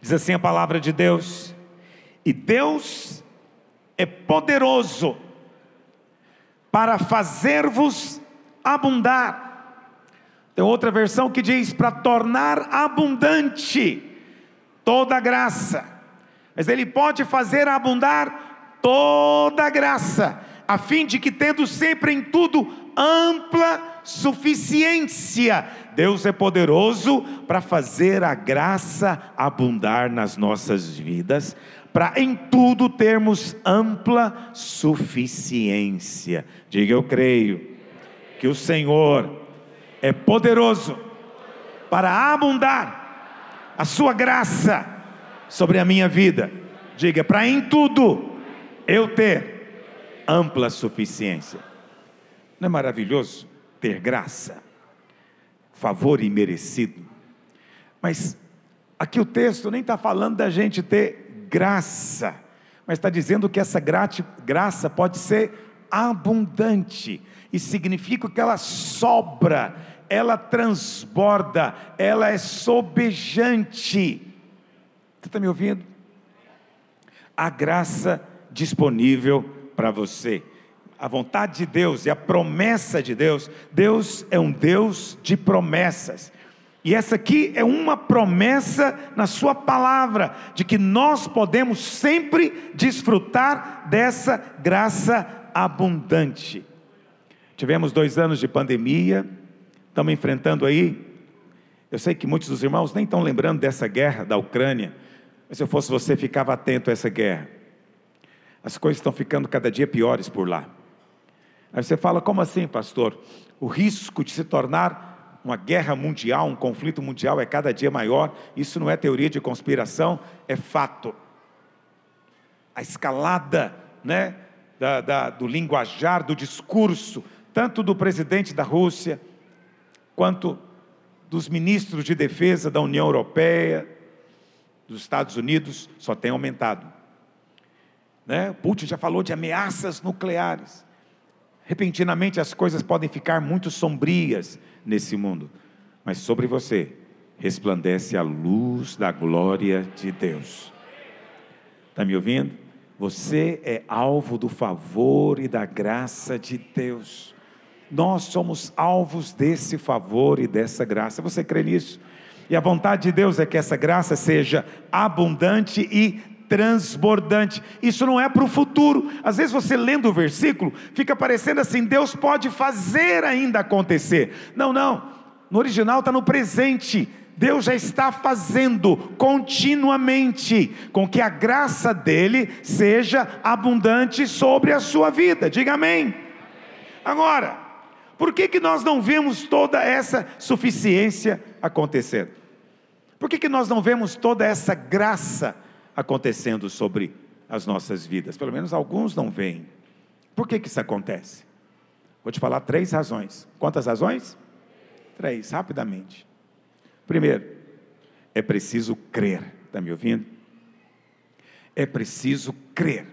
Diz assim a palavra de Deus: E Deus é poderoso para fazer-vos abundar. Tem outra versão que diz: para tornar abundante toda graça. Mas Ele pode fazer abundar toda graça, a fim de que, tendo sempre em tudo ampla suficiência, Deus é poderoso para fazer a graça abundar nas nossas vidas, para em tudo termos ampla suficiência. Diga eu creio que o Senhor é poderoso para abundar a sua graça sobre a minha vida. Diga, para em tudo eu ter ampla suficiência. Não é maravilhoso ter graça, favor imerecido? Mas aqui o texto nem está falando da gente ter graça, mas está dizendo que essa graça pode ser abundante, e significa que ela sobra, ela transborda, ela é sobejante. Você está me ouvindo? A graça disponível para você. A vontade de Deus e a promessa de Deus. Deus é um Deus de promessas. E essa aqui é uma promessa na Sua palavra, de que nós podemos sempre desfrutar dessa graça abundante. Tivemos dois anos de pandemia, estamos enfrentando aí. Eu sei que muitos dos irmãos nem estão lembrando dessa guerra da Ucrânia, mas se eu fosse você, ficava atento a essa guerra. As coisas estão ficando cada dia piores por lá. Aí você fala, como assim, pastor? O risco de se tornar uma guerra mundial, um conflito mundial é cada dia maior. Isso não é teoria de conspiração, é fato. A escalada né, da, da, do linguajar, do discurso, tanto do presidente da Rússia, quanto dos ministros de defesa da União Europeia, dos Estados Unidos, só tem aumentado. Né? Putin já falou de ameaças nucleares. Repentinamente as coisas podem ficar muito sombrias nesse mundo, mas sobre você resplandece a luz da glória de Deus. Está me ouvindo? Você é alvo do favor e da graça de Deus. Nós somos alvos desse favor e dessa graça. Você crê nisso? E a vontade de Deus é que essa graça seja abundante e transbordante. Isso não é para o futuro. Às vezes você lendo o versículo, fica parecendo assim: Deus pode fazer ainda acontecer. Não, não. No original está no presente. Deus já está fazendo continuamente com que a graça dele seja abundante sobre a sua vida. Diga amém. Agora, por que, que nós não vemos toda essa suficiência acontecendo? Por que, que nós não vemos toda essa graça acontecendo sobre as nossas vidas? Pelo menos alguns não veem. Por que, que isso acontece? Vou te falar três razões. Quantas razões? Três, rapidamente. Primeiro, é preciso crer. Está me ouvindo? É preciso crer.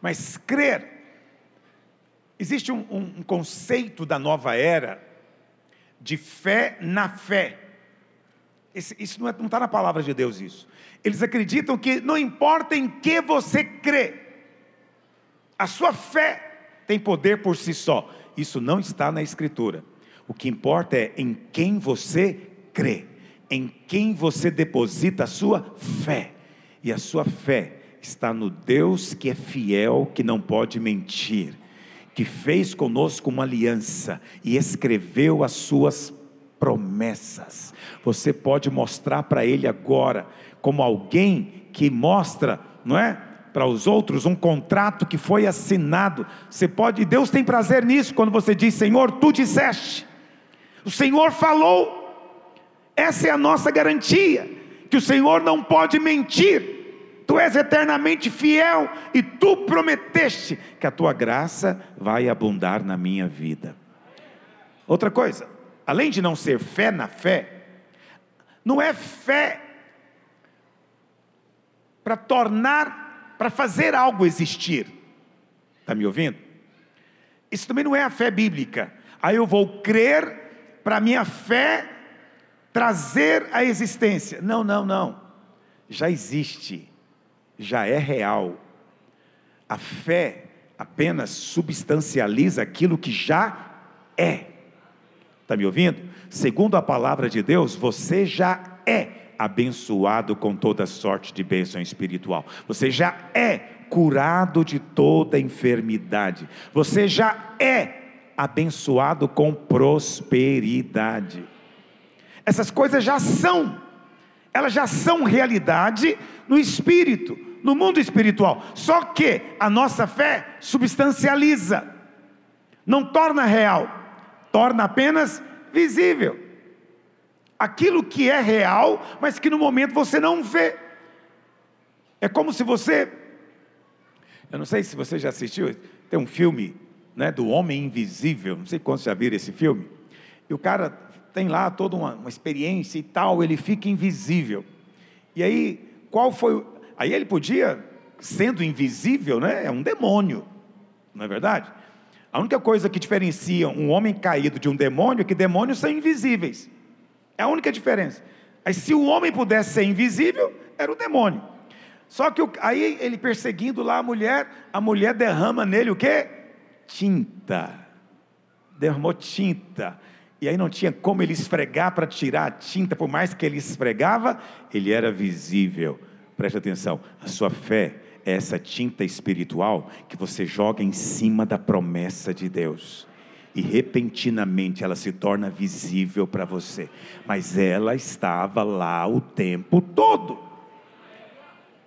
Mas crer Existe um, um, um conceito da nova era de fé na fé. Esse, isso não está é, tá na palavra de Deus, isso. Eles acreditam que não importa em que você crê, a sua fé tem poder por si só. Isso não está na Escritura. O que importa é em quem você crê, em quem você deposita a sua fé. E a sua fé está no Deus que é fiel, que não pode mentir que fez conosco uma aliança e escreveu as suas promessas. Você pode mostrar para ele agora, como alguém que mostra, não é? Para os outros, um contrato que foi assinado. Você pode, Deus tem prazer nisso, quando você diz, Senhor, tu disseste, o Senhor falou, essa é a nossa garantia, que o Senhor não pode mentir tu és eternamente fiel e tu prometeste que a tua graça vai abundar na minha vida. Outra coisa, além de não ser fé na fé, não é fé para tornar, para fazer algo existir. Está me ouvindo? Isso também não é a fé bíblica. Aí eu vou crer para minha fé trazer a existência. Não, não, não. já existe, já é real. A fé apenas substancializa aquilo que já é. Está me ouvindo? Segundo a palavra de Deus, você já é abençoado com toda sorte de bênção espiritual. Você já é curado de toda enfermidade. Você já é abençoado com prosperidade. Essas coisas já são, elas já são realidade no espírito, no mundo espiritual. Só que a nossa fé substancializa, não torna real, torna apenas visível aquilo que é real, mas que no momento você não vê. É como se você, eu não sei se você já assistiu, tem um filme né, do Homem Invisível, não sei quantos já viram esse filme, e o cara tem lá toda uma, uma experiência e tal, ele fica invisível. E aí, qual foi. Aí ele podia, sendo invisível, né, é um demônio, não é verdade? A única coisa que diferencia um homem caído de um demônio é que demônios são invisíveis. É a única diferença. Aí, se o homem pudesse ser invisível, era o demônio. Só que aí ele perseguindo lá a mulher, a mulher derrama nele o quê? Tinta. Derramou tinta. E aí não tinha como ele esfregar para tirar a tinta, por mais que ele esfregava, ele era visível. Preste atenção, a sua fé essa tinta espiritual que você joga em cima da promessa de Deus e repentinamente ela se torna visível para você, mas ela estava lá o tempo todo.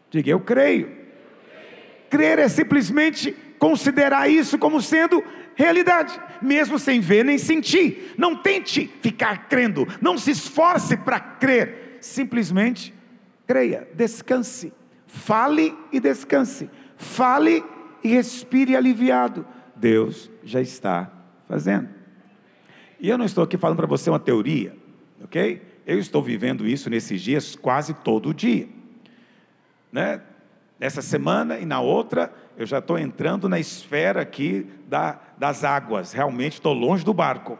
Diga, eu creio. Crer é simplesmente considerar isso como sendo realidade, mesmo sem ver nem sentir. Não tente ficar crendo, não se esforce para crer, simplesmente creia, descanse, fale e descanse, fale e respire aliviado. Deus já está fazendo. E eu não estou aqui falando para você uma teoria, ok? Eu estou vivendo isso nesses dias quase todo dia. Né? Nessa semana e na outra, eu já estou entrando na esfera aqui da, das águas, realmente estou longe do barco.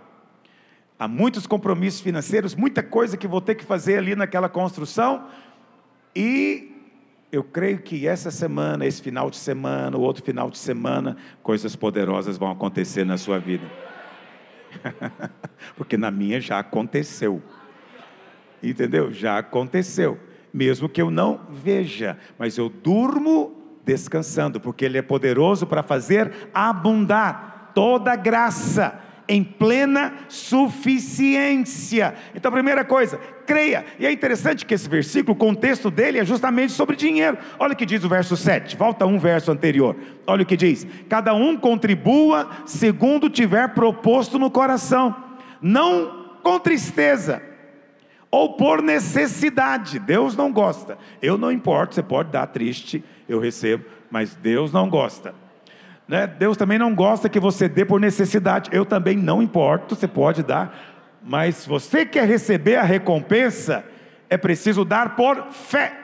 Há muitos compromissos financeiros, muita coisa que vou ter que fazer ali naquela construção, e eu creio que essa semana, esse final de semana, o outro final de semana, coisas poderosas vão acontecer na sua vida. Porque na minha já aconteceu. Entendeu? Já aconteceu. Mesmo que eu não veja, mas eu durmo descansando, porque Ele é poderoso para fazer abundar toda graça em plena suficiência. Então, primeira coisa, creia. E é interessante que esse versículo, o contexto dele é justamente sobre dinheiro. Olha o que diz o verso 7, volta um verso anterior. Olha o que diz: Cada um contribua segundo tiver proposto no coração, não com tristeza ou por necessidade. Deus não gosta. Eu não importo, você pode dar triste, eu recebo, mas Deus não gosta. Né? Deus também não gosta que você dê por necessidade. Eu também não importo, você pode dar, mas se você quer receber a recompensa, é preciso dar por fé.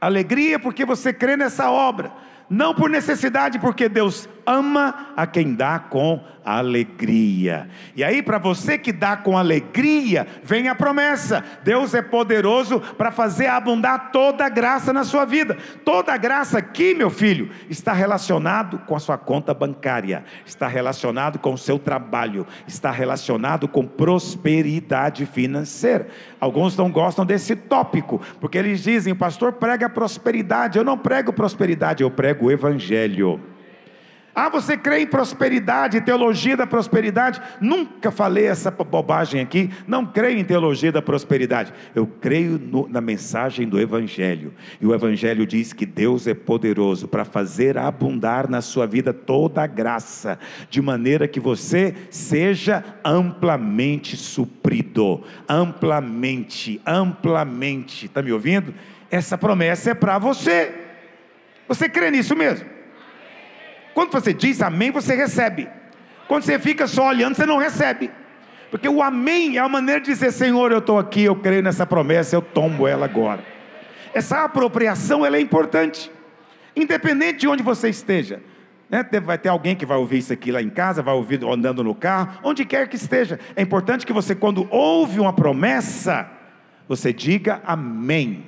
Alegria porque você crê nessa obra não por necessidade, porque Deus ama a quem dá com alegria. E aí, para você que dá com alegria, vem a promessa: Deus é poderoso para fazer abundar toda a graça na sua vida. Toda a graça aqui, meu filho, está relacionado com a sua conta bancária, está relacionado com o seu trabalho, está relacionado com prosperidade financeira. Alguns não gostam desse tópico, porque eles dizem: o pastor prega prosperidade. Eu não prego prosperidade, eu prego o Evangelho. Ah, você crê em prosperidade, teologia da prosperidade? Nunca falei essa bobagem aqui. Não creio em teologia da prosperidade. Eu creio no, na mensagem do Evangelho. E o Evangelho diz que Deus é poderoso para fazer abundar na sua vida toda a graça, de maneira que você seja amplamente suprido. Amplamente, amplamente. Está me ouvindo? Essa promessa é para você. Você crê nisso mesmo? Quando você diz amém, você recebe. Quando você fica só olhando, você não recebe. Porque o amém é a maneira de dizer: Senhor, eu estou aqui, eu creio nessa promessa, eu tomo ela agora. Essa apropriação ela é importante, independente de onde você esteja. Né? Vai ter alguém que vai ouvir isso aqui lá em casa, vai ouvir andando no carro, onde quer que esteja. É importante que você, quando ouve uma promessa, você diga amém.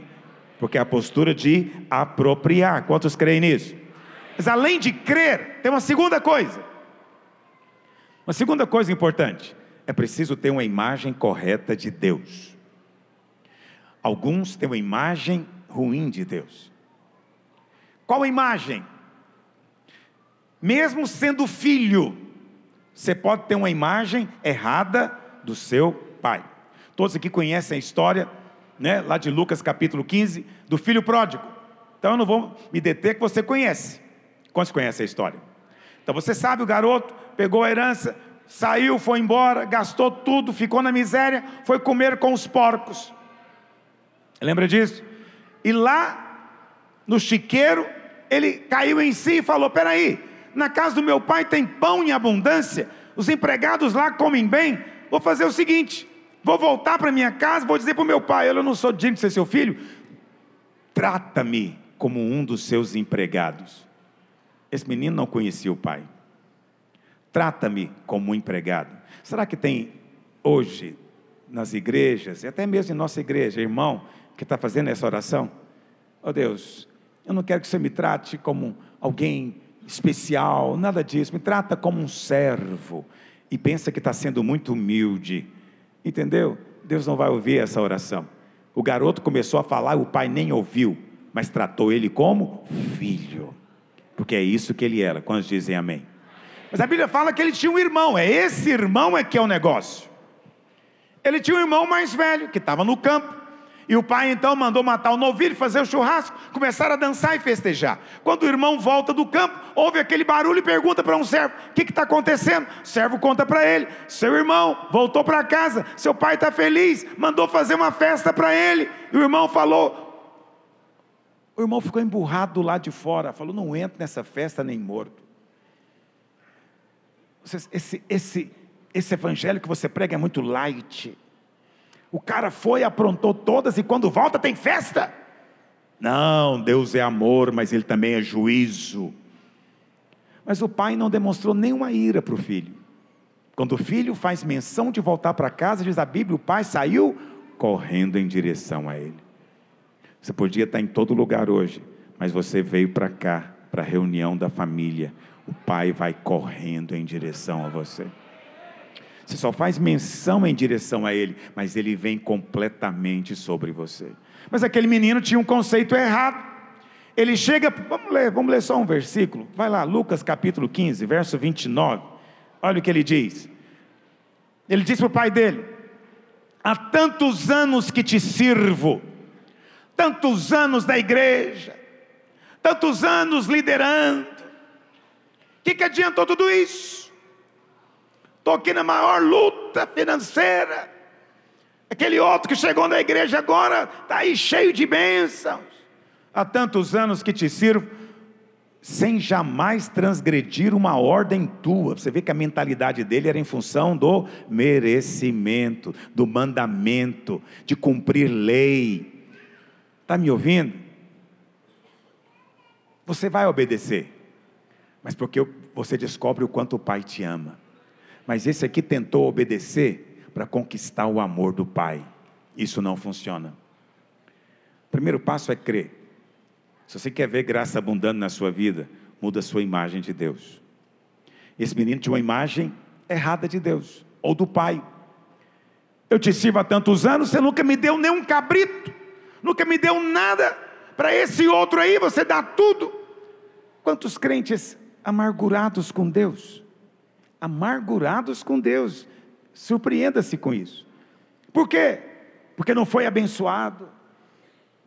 porque é a postura de apropriar. Quantos creem nisso? Mas além de crer, tem uma segunda coisa. Uma segunda coisa importante: é preciso ter uma imagem correta de Deus. Alguns têm uma imagem ruim de Deus. Qual a imagem? Mesmo sendo filho, você pode ter uma imagem errada do seu pai. Todos aqui conhecem a história, né, lá de Lucas capítulo 15, do filho pródigo. Então eu não vou me deter que você conhece. Quantos conhecem a história? Então você sabe, o garoto pegou a herança, saiu, foi embora, gastou tudo, ficou na miséria, foi comer com os porcos. Lembra disso? E lá, no chiqueiro, ele caiu em si e falou: Peraí, na casa do meu pai tem pão em abundância, os empregados lá comem bem. Vou fazer o seguinte: vou voltar para minha casa, vou dizer para o meu pai: Eu não sou digno de ser seu filho, trata-me como um dos seus empregados. Esse menino não conhecia o pai. Trata-me como um empregado. Será que tem hoje nas igrejas, e até mesmo em nossa igreja, irmão, que está fazendo essa oração? Oh Deus, eu não quero que você me trate como alguém especial, nada disso. Me trata como um servo. E pensa que está sendo muito humilde. Entendeu? Deus não vai ouvir essa oração. O garoto começou a falar o pai nem ouviu, mas tratou ele como filho. Porque é isso que ele era. Quantos dizem amém? Mas a Bíblia fala que ele tinha um irmão. É esse irmão é que é o negócio. Ele tinha um irmão mais velho que estava no campo. E o pai então mandou matar o novilho, fazer o churrasco, começaram a dançar e festejar. Quando o irmão volta do campo, ouve aquele barulho e pergunta para um servo: O que está acontecendo? O servo conta para ele: Seu irmão voltou para casa, seu pai está feliz, mandou fazer uma festa para ele. E o irmão falou: O irmão ficou emburrado do lado de fora, falou: Não entra nessa festa nem morto. Esse, esse, esse evangelho que você prega é muito light. O cara foi, aprontou todas e quando volta tem festa. Não, Deus é amor, mas Ele também é juízo. Mas o pai não demonstrou nenhuma ira para o filho. Quando o filho faz menção de voltar para casa, diz a Bíblia: o pai saiu correndo em direção a ele. Você podia estar em todo lugar hoje, mas você veio para cá, para a reunião da família. O pai vai correndo em direção a você. Você só faz menção em direção a ele, mas ele vem completamente sobre você. Mas aquele menino tinha um conceito errado. Ele chega, vamos ler, vamos ler só um versículo. Vai lá, Lucas capítulo 15, verso 29. Olha o que ele diz. Ele diz para o pai dele: Há tantos anos que te sirvo, tantos anos da igreja, tantos anos liderando. O que, que adiantou tudo isso? Estou aqui na maior luta financeira. Aquele outro que chegou na igreja agora está aí cheio de bênçãos. Há tantos anos que te sirvo, sem jamais transgredir uma ordem tua. Você vê que a mentalidade dele era em função do merecimento, do mandamento, de cumprir lei. Está me ouvindo? Você vai obedecer, mas porque você descobre o quanto o Pai te ama. Mas esse aqui tentou obedecer para conquistar o amor do Pai. Isso não funciona. O primeiro passo é crer. Se você quer ver graça abundando na sua vida, muda a sua imagem de Deus. Esse menino tinha uma imagem errada de Deus, ou do Pai. Eu te sirvo há tantos anos, você nunca me deu nem um cabrito, nunca me deu nada. Para esse outro aí, você dá tudo. Quantos crentes amargurados com Deus? amargurados com Deus. Surpreenda-se com isso. Por quê? Porque não foi abençoado.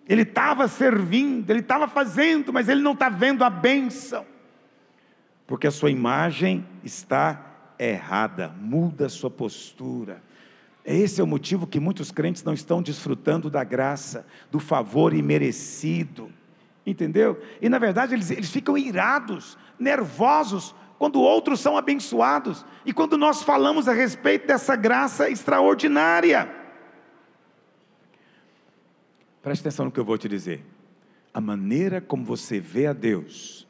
Ele estava servindo, ele estava fazendo, mas ele não está vendo a bênção. Porque a sua imagem está errada, muda a sua postura. Esse é o motivo que muitos crentes não estão desfrutando da graça, do favor imerecido. Entendeu? E na verdade eles, eles ficam irados, nervosos, quando outros são abençoados e quando nós falamos a respeito dessa graça extraordinária. Preste atenção no que eu vou te dizer. A maneira como você vê a Deus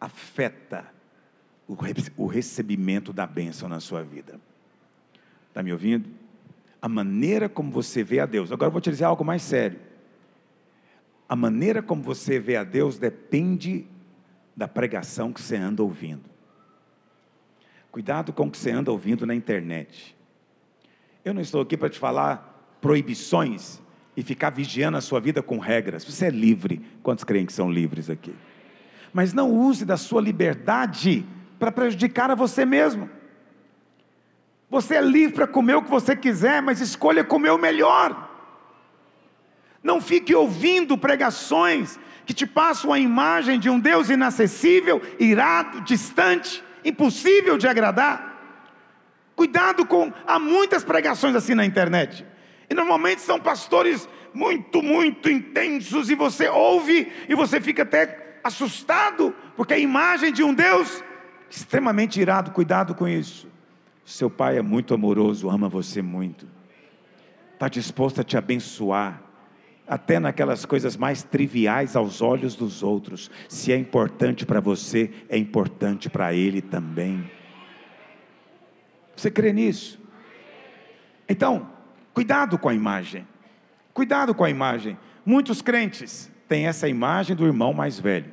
afeta o recebimento da bênção na sua vida. Está me ouvindo? A maneira como você vê a Deus. Agora eu vou te dizer algo mais sério. A maneira como você vê a Deus depende da pregação que você anda ouvindo. Cuidado com o que você anda ouvindo na internet. Eu não estou aqui para te falar proibições e ficar vigiando a sua vida com regras. Você é livre. Quantos creem que são livres aqui? Mas não use da sua liberdade para prejudicar a você mesmo. Você é livre para comer o que você quiser, mas escolha comer o melhor. Não fique ouvindo pregações que te passam a imagem de um Deus inacessível, irado, distante, impossível de agradar. Cuidado com. Há muitas pregações assim na internet. E normalmente são pastores muito, muito intensos, e você ouve e você fica até assustado, porque a imagem de um Deus extremamente irado, cuidado com isso. Seu pai é muito amoroso, ama você muito, está disposto a te abençoar, até naquelas coisas mais triviais aos olhos dos outros. Se é importante para você, é importante para ele também. Você crê nisso? Então, cuidado com a imagem. Cuidado com a imagem. Muitos crentes têm essa imagem do irmão mais velho.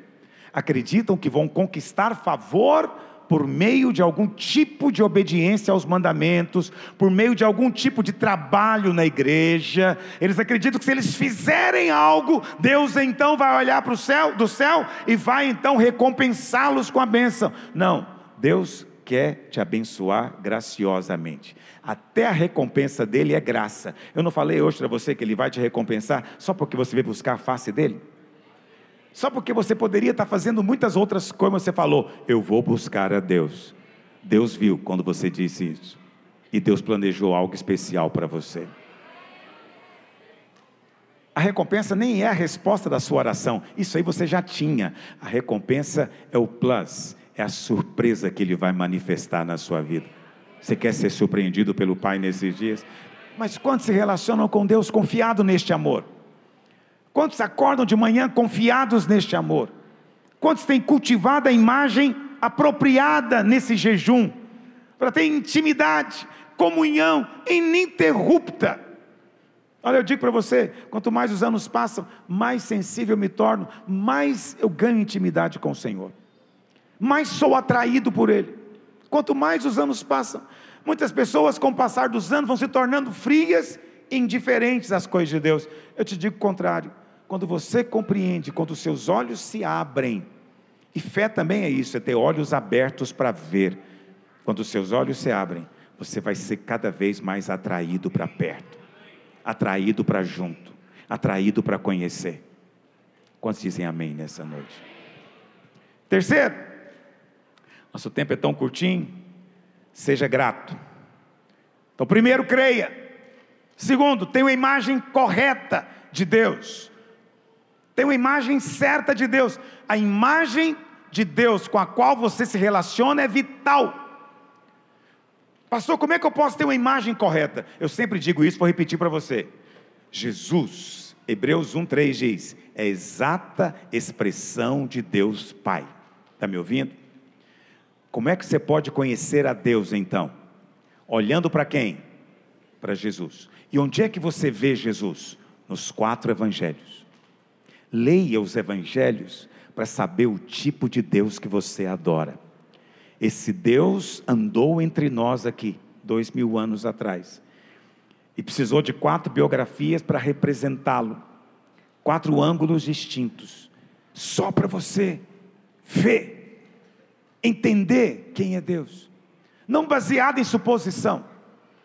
Acreditam que vão conquistar favor por meio de algum tipo de obediência aos mandamentos, por meio de algum tipo de trabalho na igreja. Eles acreditam que se eles fizerem algo, Deus então vai olhar para o céu, do céu e vai então recompensá-los com a bênção. Não, Deus quer te abençoar graciosamente. Até a recompensa dele é graça. Eu não falei hoje para você que ele vai te recompensar só porque você veio buscar a face dele? Só porque você poderia estar fazendo muitas outras coisas, você falou, eu vou buscar a Deus. Deus viu quando você disse isso. E Deus planejou algo especial para você. A recompensa nem é a resposta da sua oração, isso aí você já tinha. A recompensa é o plus, é a surpresa que ele vai manifestar na sua vida. Você quer ser surpreendido pelo Pai nesses dias? Mas quantos se relacionam com Deus confiado neste amor? Quantos acordam de manhã confiados neste amor? Quantos têm cultivado a imagem apropriada nesse jejum? Para ter intimidade, comunhão ininterrupta. Olha, eu digo para você: quanto mais os anos passam, mais sensível eu me torno, mais eu ganho intimidade com o Senhor, mais sou atraído por Ele. Quanto mais os anos passam, muitas pessoas, com o passar dos anos, vão se tornando frias e indiferentes às coisas de Deus. Eu te digo o contrário quando você compreende, quando seus olhos se abrem, e fé também é isso, é ter olhos abertos para ver. Quando seus olhos se abrem, você vai ser cada vez mais atraído para perto, atraído para junto, atraído para conhecer. Quantos dizem amém nessa noite? Terceiro, nosso tempo é tão curtinho, seja grato. Então, primeiro, creia. Segundo, tenha uma imagem correta de Deus. Tem uma imagem certa de Deus. A imagem de Deus com a qual você se relaciona é vital. Pastor, como é que eu posso ter uma imagem correta? Eu sempre digo isso, vou repetir para você. Jesus, Hebreus 1,3 diz, é exata expressão de Deus Pai. Está me ouvindo? Como é que você pode conhecer a Deus então? Olhando para quem? Para Jesus. E onde é que você vê Jesus? Nos quatro evangelhos. Leia os evangelhos para saber o tipo de Deus que você adora. Esse Deus andou entre nós aqui, dois mil anos atrás, e precisou de quatro biografias para representá-lo, quatro ângulos distintos, só para você ver, entender quem é Deus, não baseado em suposição,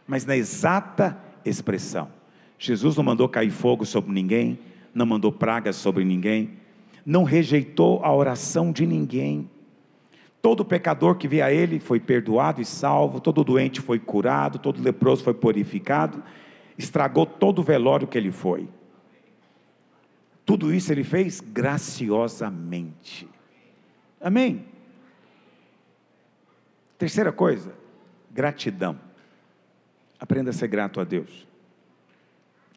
mas na exata expressão. Jesus não mandou cair fogo sobre ninguém, não mandou pragas sobre ninguém, não rejeitou a oração de ninguém. Todo pecador que veio a Ele foi perdoado e salvo, todo doente foi curado, todo leproso foi purificado, estragou todo o velório que ele foi. Tudo isso ele fez graciosamente. Amém? Terceira coisa, gratidão. Aprenda a ser grato a Deus.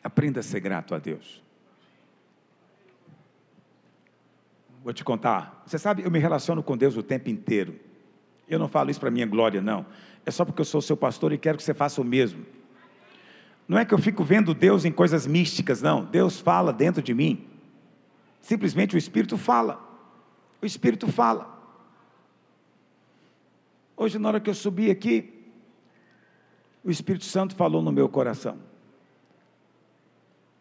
Aprenda a ser grato a Deus. Vou te contar. Você sabe, eu me relaciono com Deus o tempo inteiro. Eu não falo isso para minha glória, não. É só porque eu sou seu pastor e quero que você faça o mesmo. Não é que eu fico vendo Deus em coisas místicas, não. Deus fala dentro de mim. Simplesmente o Espírito fala. O Espírito fala. Hoje, na hora que eu subi aqui, o Espírito Santo falou no meu coração.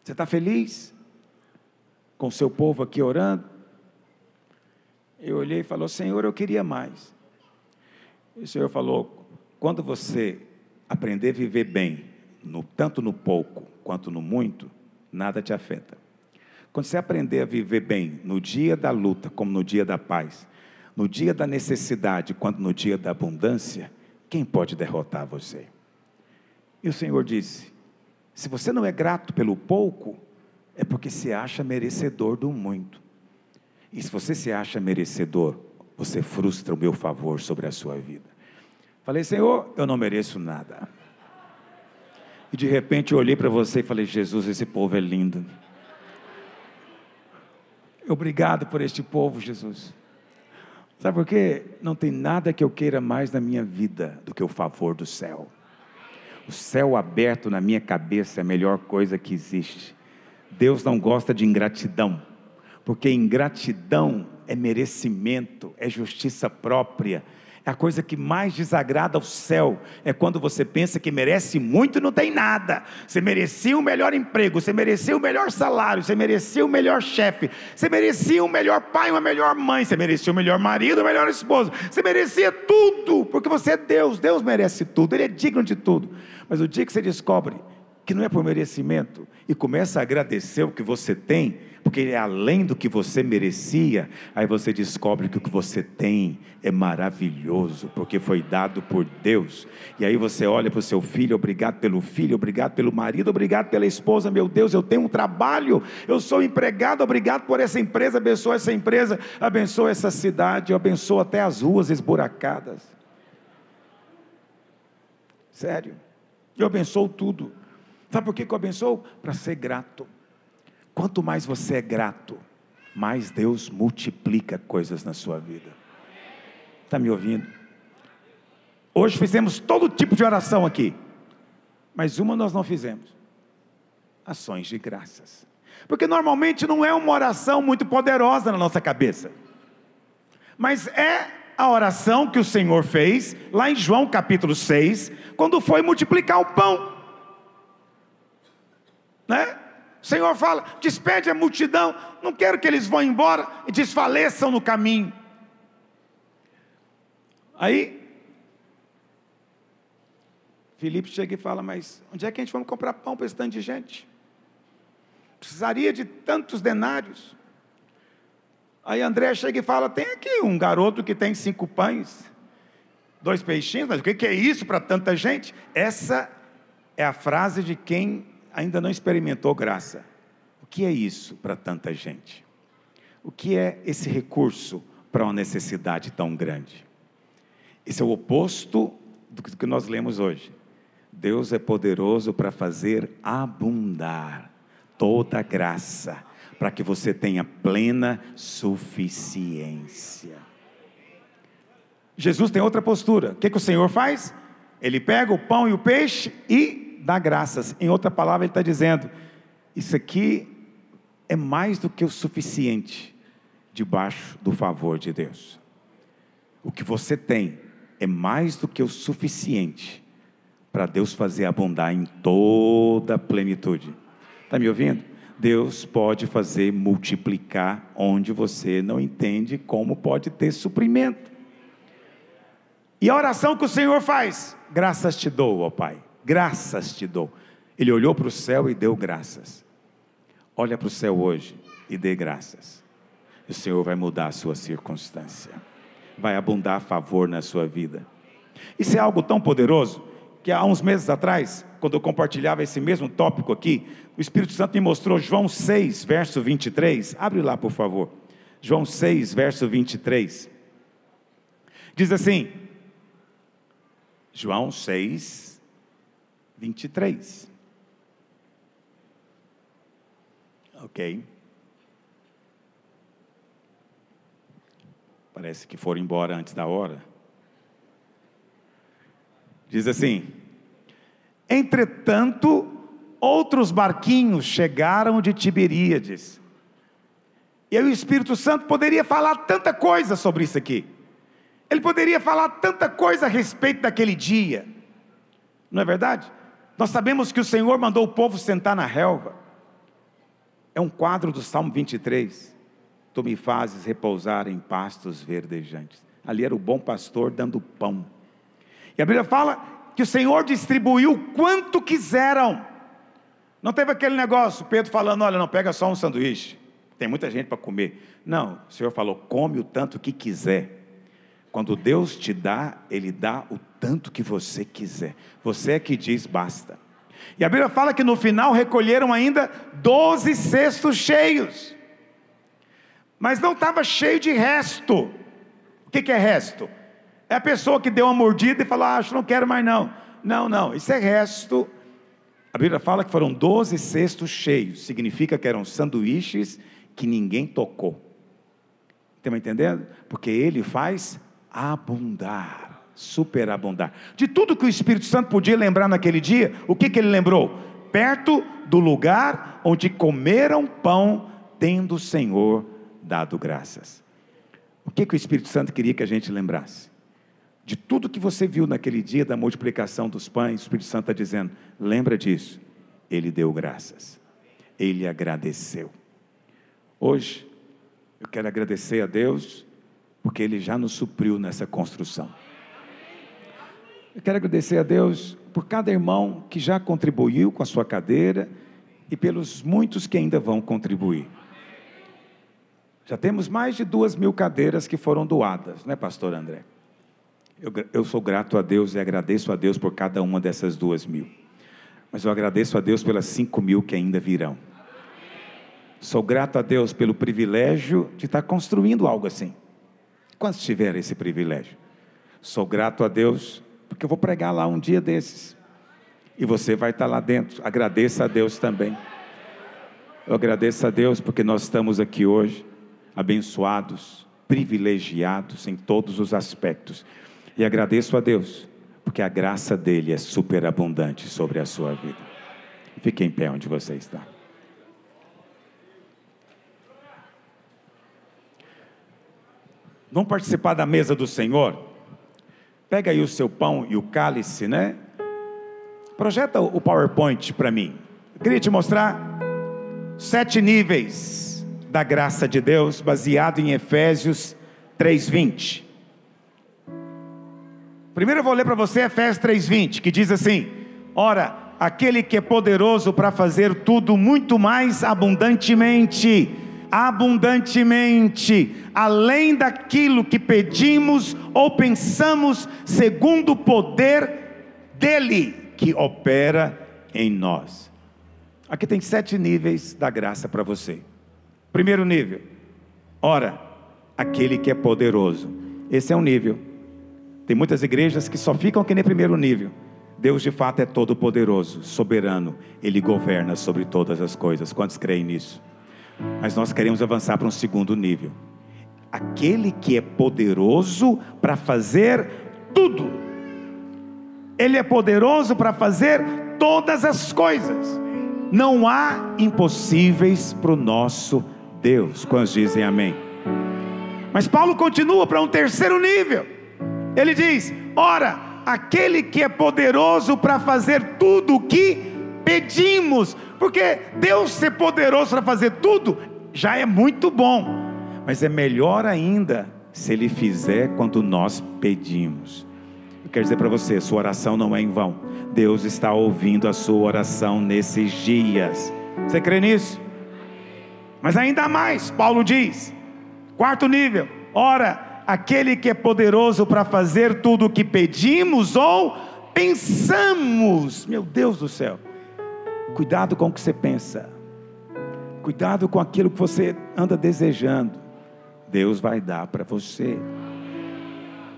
Você está feliz com o seu povo aqui orando? Eu olhei e falou: Senhor, eu queria mais. E o Senhor falou: quando você aprender a viver bem, no, tanto no pouco quanto no muito, nada te afeta. Quando você aprender a viver bem no dia da luta, como no dia da paz, no dia da necessidade, quanto no dia da abundância, quem pode derrotar você? E o Senhor disse: se você não é grato pelo pouco, é porque se acha merecedor do muito. E se você se acha merecedor, você frustra o meu favor sobre a sua vida. Falei, Senhor, eu não mereço nada. E de repente eu olhei para você e falei, Jesus, esse povo é lindo. Obrigado por este povo, Jesus. Sabe por quê? Não tem nada que eu queira mais na minha vida do que o favor do céu. O céu aberto na minha cabeça é a melhor coisa que existe. Deus não gosta de ingratidão, porque ingratidão é merecimento, é justiça própria é a coisa que mais desagrada ao céu é quando você pensa que merece muito e não tem nada. Você merecia um melhor emprego, você merecia o melhor salário, você merecia o melhor chefe, você merecia um melhor pai, uma melhor mãe, você merecia o melhor marido, uma melhor esposa, você merecia tudo, porque você é Deus, Deus merece tudo, Ele é digno de tudo. Mas o dia que você descobre que não é por merecimento e começa a agradecer o que você tem, porque ele é além do que você merecia, aí você descobre que o que você tem é maravilhoso, porque foi dado por Deus. E aí você olha para o seu filho, obrigado pelo filho, obrigado pelo marido, obrigado pela esposa, meu Deus, eu tenho um trabalho, eu sou empregado, obrigado por essa empresa, abençoa essa empresa, abençoa essa cidade, abençoa até as ruas esburacadas. Sério, eu abençoo tudo. Sabe por que eu abençoo? Para ser grato. Quanto mais você é grato, mais Deus multiplica coisas na sua vida. Está me ouvindo? Hoje fizemos todo tipo de oração aqui, mas uma nós não fizemos: ações de graças. Porque normalmente não é uma oração muito poderosa na nossa cabeça, mas é a oração que o Senhor fez lá em João capítulo 6, quando foi multiplicar o pão. Né? O Senhor fala: despede a multidão, não quero que eles vão embora e desfaleçam no caminho. Aí, Filipe chega e fala: Mas onde é que a gente vai comprar pão para esse tanto de gente? Precisaria de tantos denários. Aí André chega e fala: Tem aqui um garoto que tem cinco pães, dois peixinhos, mas o que é isso para tanta gente? Essa é a frase de quem ainda não experimentou graça. O que é isso para tanta gente? O que é esse recurso para uma necessidade tão grande? Esse é o oposto do que nós lemos hoje. Deus é poderoso para fazer abundar toda a graça, para que você tenha plena suficiência. Jesus tem outra postura. O que, que o Senhor faz? Ele pega o pão e o peixe e dá graças. Em outra palavra, ele está dizendo: isso aqui é mais do que o suficiente debaixo do favor de Deus. O que você tem é mais do que o suficiente para Deus fazer abundar em toda a plenitude. Está me ouvindo? Deus pode fazer multiplicar onde você não entende como pode ter suprimento. E a oração que o Senhor faz, graças te dou, ó Pai graças te dou. Ele olhou para o céu e deu graças. Olha para o céu hoje e dê graças. O Senhor vai mudar a sua circunstância, vai abundar a favor na sua vida. Isso é algo tão poderoso que há uns meses atrás, quando eu compartilhava esse mesmo tópico aqui, o Espírito Santo me mostrou João 6, verso 23. Abre lá, por favor. João 6, verso 23. Diz assim: João 6, 23. Ok. Parece que foram embora antes da hora. Diz assim: Entretanto, outros barquinhos chegaram de Tiberíades. E aí o Espírito Santo poderia falar tanta coisa sobre isso aqui. Ele poderia falar tanta coisa a respeito daquele dia. Não é verdade? Nós sabemos que o Senhor mandou o povo sentar na relva. É um quadro do Salmo 23. Tu me fazes repousar em pastos verdejantes. Ali era o bom pastor dando pão. E a Bíblia fala que o Senhor distribuiu quanto quiseram. Não teve aquele negócio, Pedro falando: olha, não pega só um sanduíche, tem muita gente para comer. Não, o Senhor falou: come o tanto que quiser. Quando Deus te dá, Ele dá o tanto que você quiser. Você é que diz basta. E a Bíblia fala que no final recolheram ainda doze cestos cheios. Mas não estava cheio de resto. O que, que é resto? É a pessoa que deu uma mordida e falou: ah, acho não quero mais não. Não, não, isso é resto a Bíblia fala que foram 12 cestos cheios, significa que eram sanduíches que ninguém tocou. Estão entendendo? Porque ele faz abundar, superabundar. De tudo que o Espírito Santo podia lembrar naquele dia, o que, que ele lembrou? Perto do lugar onde comeram pão, tendo o Senhor dado graças. O que, que o Espírito Santo queria que a gente lembrasse? de tudo que você viu naquele dia da multiplicação dos pães, o Espírito Santo está dizendo: lembra disso. Ele deu graças, ele agradeceu. Hoje, eu quero agradecer a Deus, porque Ele já nos supriu nessa construção. Eu quero agradecer a Deus por cada irmão que já contribuiu com a sua cadeira e pelos muitos que ainda vão contribuir. Já temos mais de duas mil cadeiras que foram doadas, não é, Pastor André? Eu, eu sou grato a Deus e agradeço a Deus por cada uma dessas duas mil. Mas eu agradeço a Deus pelas cinco mil que ainda virão. Sou grato a Deus pelo privilégio de estar construindo algo assim. Quantos tiveram esse privilégio? Sou grato a Deus porque eu vou pregar lá um dia desses. E você vai estar lá dentro. Agradeça a Deus também. Eu agradeço a Deus porque nós estamos aqui hoje, abençoados, privilegiados em todos os aspectos. E agradeço a Deus, porque a graça dele é superabundante sobre a sua vida. Fique em pé onde você está. Vamos participar da mesa do Senhor? Pega aí o seu pão e o cálice, né? Projeta o PowerPoint para mim. Eu queria te mostrar sete níveis da graça de Deus, baseado em Efésios 3:20. Primeiro eu vou ler para você Efésios 3:20, que diz assim: Ora, aquele que é poderoso para fazer tudo muito mais abundantemente, abundantemente, além daquilo que pedimos ou pensamos, segundo o poder dele que opera em nós. Aqui tem sete níveis da graça para você. Primeiro nível, ora, aquele que é poderoso. Esse é um nível. Tem muitas igrejas que só ficam aqui no primeiro nível. Deus de fato é todo poderoso, soberano, ele governa sobre todas as coisas. Quantos creem nisso? Mas nós queremos avançar para um segundo nível. Aquele que é poderoso para fazer tudo. Ele é poderoso para fazer todas as coisas. Não há impossíveis para o nosso Deus. Quantos dizem amém? Mas Paulo continua para um terceiro nível. Ele diz: ora, aquele que é poderoso para fazer tudo o que pedimos, porque Deus ser poderoso para fazer tudo já é muito bom, mas é melhor ainda se Ele fizer quando nós pedimos. Eu quero dizer para você: sua oração não é em vão, Deus está ouvindo a sua oração nesses dias. Você crê nisso? Mas ainda mais, Paulo diz, quarto nível, ora, aquele que é poderoso para fazer tudo o que pedimos ou pensamos. Meu Deus do céu. Cuidado com o que você pensa. Cuidado com aquilo que você anda desejando. Deus vai dar para você.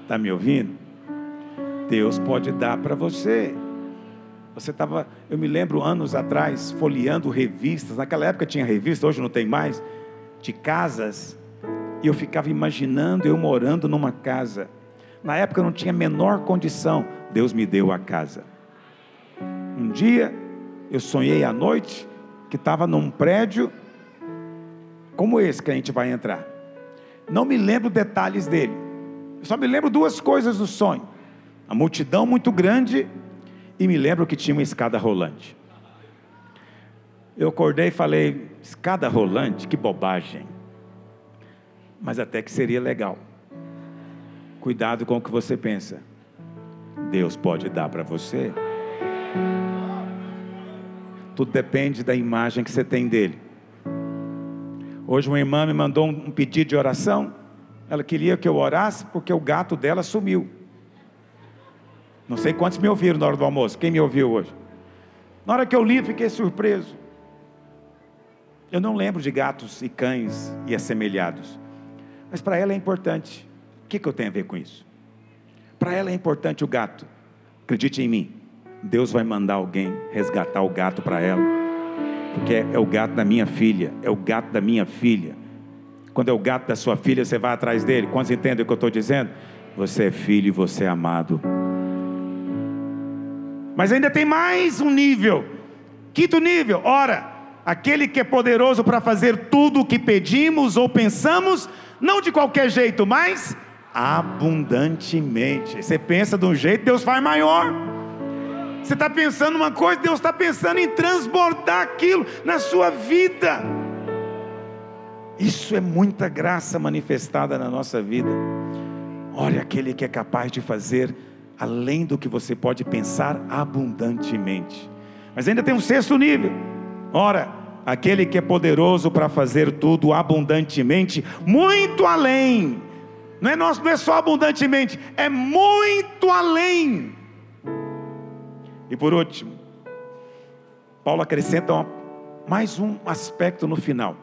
Está me ouvindo? Deus pode dar para você. Você estava, eu me lembro anos atrás, folheando revistas. Naquela época tinha revista, hoje não tem mais. De casas e eu ficava imaginando eu morando numa casa. Na época eu não tinha a menor condição. Deus me deu a casa. Um dia eu sonhei à noite que estava num prédio como esse que a gente vai entrar. Não me lembro detalhes dele. Eu só me lembro duas coisas do sonho: a multidão muito grande e me lembro que tinha uma escada rolante. Eu acordei e falei: escada rolante, que bobagem. Mas até que seria legal. Cuidado com o que você pensa. Deus pode dar para você. Tudo depende da imagem que você tem dele. Hoje uma irmã me mandou um pedido de oração. Ela queria que eu orasse porque o gato dela sumiu. Não sei quantos me ouviram na hora do almoço. Quem me ouviu hoje? Na hora que eu li, fiquei surpreso. Eu não lembro de gatos e cães e assemelhados. Mas para ela é importante. O que, que eu tenho a ver com isso? Para ela é importante o gato. Acredite em mim. Deus vai mandar alguém resgatar o gato para ela. Porque é, o gato da minha filha, é o gato da minha filha. Quando é o gato da sua filha, você vai atrás dele. Quantos entendem o que eu estou dizendo? Você é filho e você é amado. Mas ainda tem mais um nível. Quinto nível, ora, aquele que é poderoso para fazer tudo o que pedimos ou pensamos, não de qualquer jeito, mas abundantemente. Você pensa de um jeito, Deus faz maior. Você está pensando uma coisa, Deus está pensando em transbordar aquilo na sua vida. Isso é muita graça manifestada na nossa vida. Olha aquele que é capaz de fazer além do que você pode pensar abundantemente. Mas ainda tem um sexto nível. Ora, aquele que é poderoso para fazer tudo abundantemente, muito além. Não é, nosso, não é só abundantemente, é muito além e por último, Paulo acrescenta mais um aspecto no final,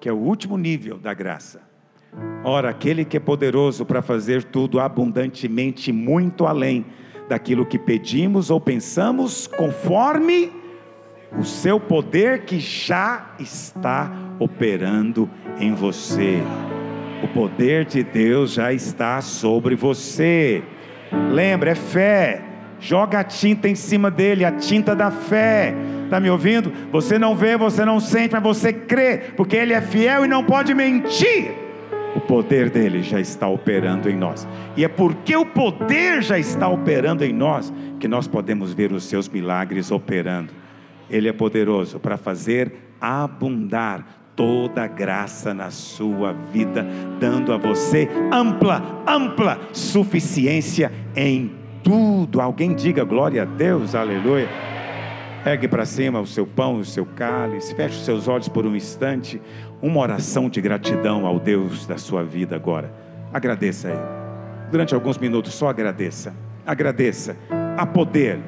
que é o último nível da graça. Ora, aquele que é poderoso para fazer tudo abundantemente, muito além daquilo que pedimos ou pensamos, conforme o seu poder que já está operando em você. O poder de Deus já está sobre você. Lembra, é fé. Joga a tinta em cima dele, a tinta da fé. Está me ouvindo? Você não vê, você não sente, mas você crê, porque Ele é fiel e não pode mentir. O poder dele já está operando em nós. E é porque o poder já está operando em nós que nós podemos ver os seus milagres operando. Ele é poderoso para fazer abundar toda graça na sua vida, dando a você ampla, ampla suficiência em tudo. Alguém diga glória a Deus, aleluia. Pegue para cima o seu pão, o seu cálice, feche os seus olhos por um instante. Uma oração de gratidão ao Deus da sua vida agora. Agradeça a Ele. Durante alguns minutos, só agradeça. Agradeça. Há poder